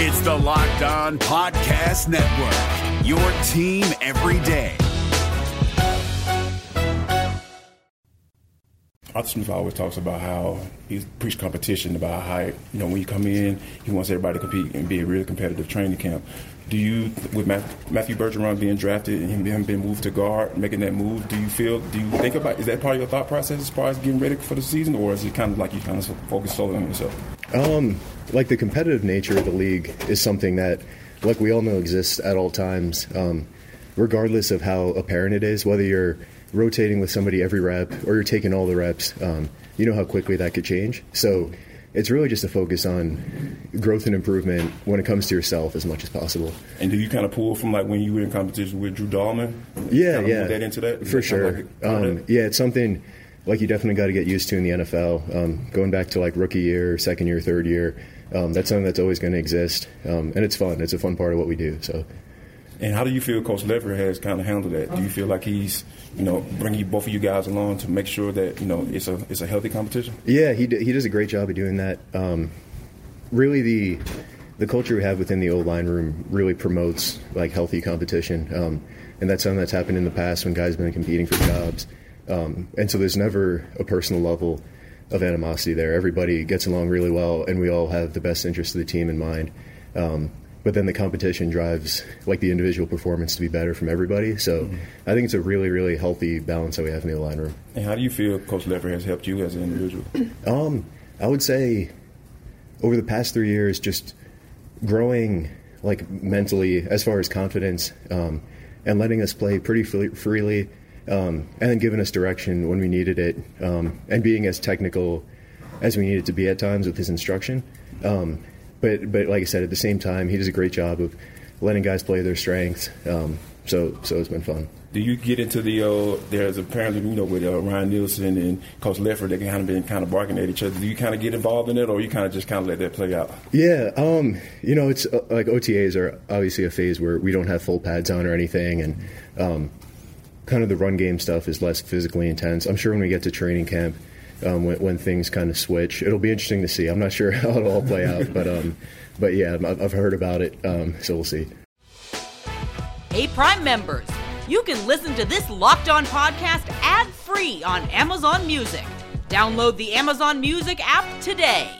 It's the Locked On Podcast Network, your team every day. Arthur Smith always talks about how he preached competition, about how, you know, when you come in, he wants everybody to compete and be a really competitive training camp. Do you, with Matthew Bergeron being drafted and him being moved to guard, making that move, do you feel, do you think about, is that part of your thought process as far as getting ready for the season, or is it kind of like you kind of focus solely on yourself? Um, like the competitive nature of the league is something that, like we all know, exists at all times, um, regardless of how apparent it is, whether you're rotating with somebody every rep or you're taking all the reps, um, you know how quickly that could change. So it's really just a focus on growth and improvement when it comes to yourself as much as possible. And do you kind of pull from like when you were in competition with Drew Dalman? Yeah, kind of yeah. that into that? For sure. Like um, yeah, it's something like you definitely got to get used to in the NFL. Um, going back to like rookie year, second year, third year, um, that's something that's always going to exist. Um, and it's fun. It's a fun part of what we do. So. And how do you feel Coach Ledford has kind of handled that? Do you feel like he's, you know, bringing both of you guys along to make sure that you know it's a it's a healthy competition? Yeah, he d- he does a great job of doing that. Um, really, the the culture we have within the O-line room really promotes like healthy competition, um, and that's something that's happened in the past when guys have been competing for jobs. Um, and so there's never a personal level of animosity there. Everybody gets along really well, and we all have the best interest of the team in mind. Um, but then the competition drives like the individual performance to be better from everybody. So mm-hmm. I think it's a really, really healthy balance that we have in the line room. And how do you feel Coach Ledford has helped you as an individual? Um, I would say over the past three years, just growing like mentally as far as confidence um, and letting us play pretty freely um, and then giving us direction when we needed it um, and being as technical as we needed to be at times with his instruction. Um, but but like I said, at the same time, he does a great job of letting guys play their strengths. Um, so so it's been fun. Do you get into the? Uh, there's apparently you know with uh, Ryan Nielsen and Coach Ledford, they kind of been kind of barking at each other. Do you kind of get involved in it, or you kind of just kind of let that play out? Yeah, um, you know, it's uh, like OTAs are obviously a phase where we don't have full pads on or anything, and um, kind of the run game stuff is less physically intense. I'm sure when we get to training camp, um, when, when, things kind of switch. It'll be interesting to see. I'm not sure how it'll all play out, but um, but yeah, I've, heard about it, um, so we'll see. Hey, Prime members, you can listen to this Locked On podcast ad free on Amazon Music. Download the Amazon Music app today.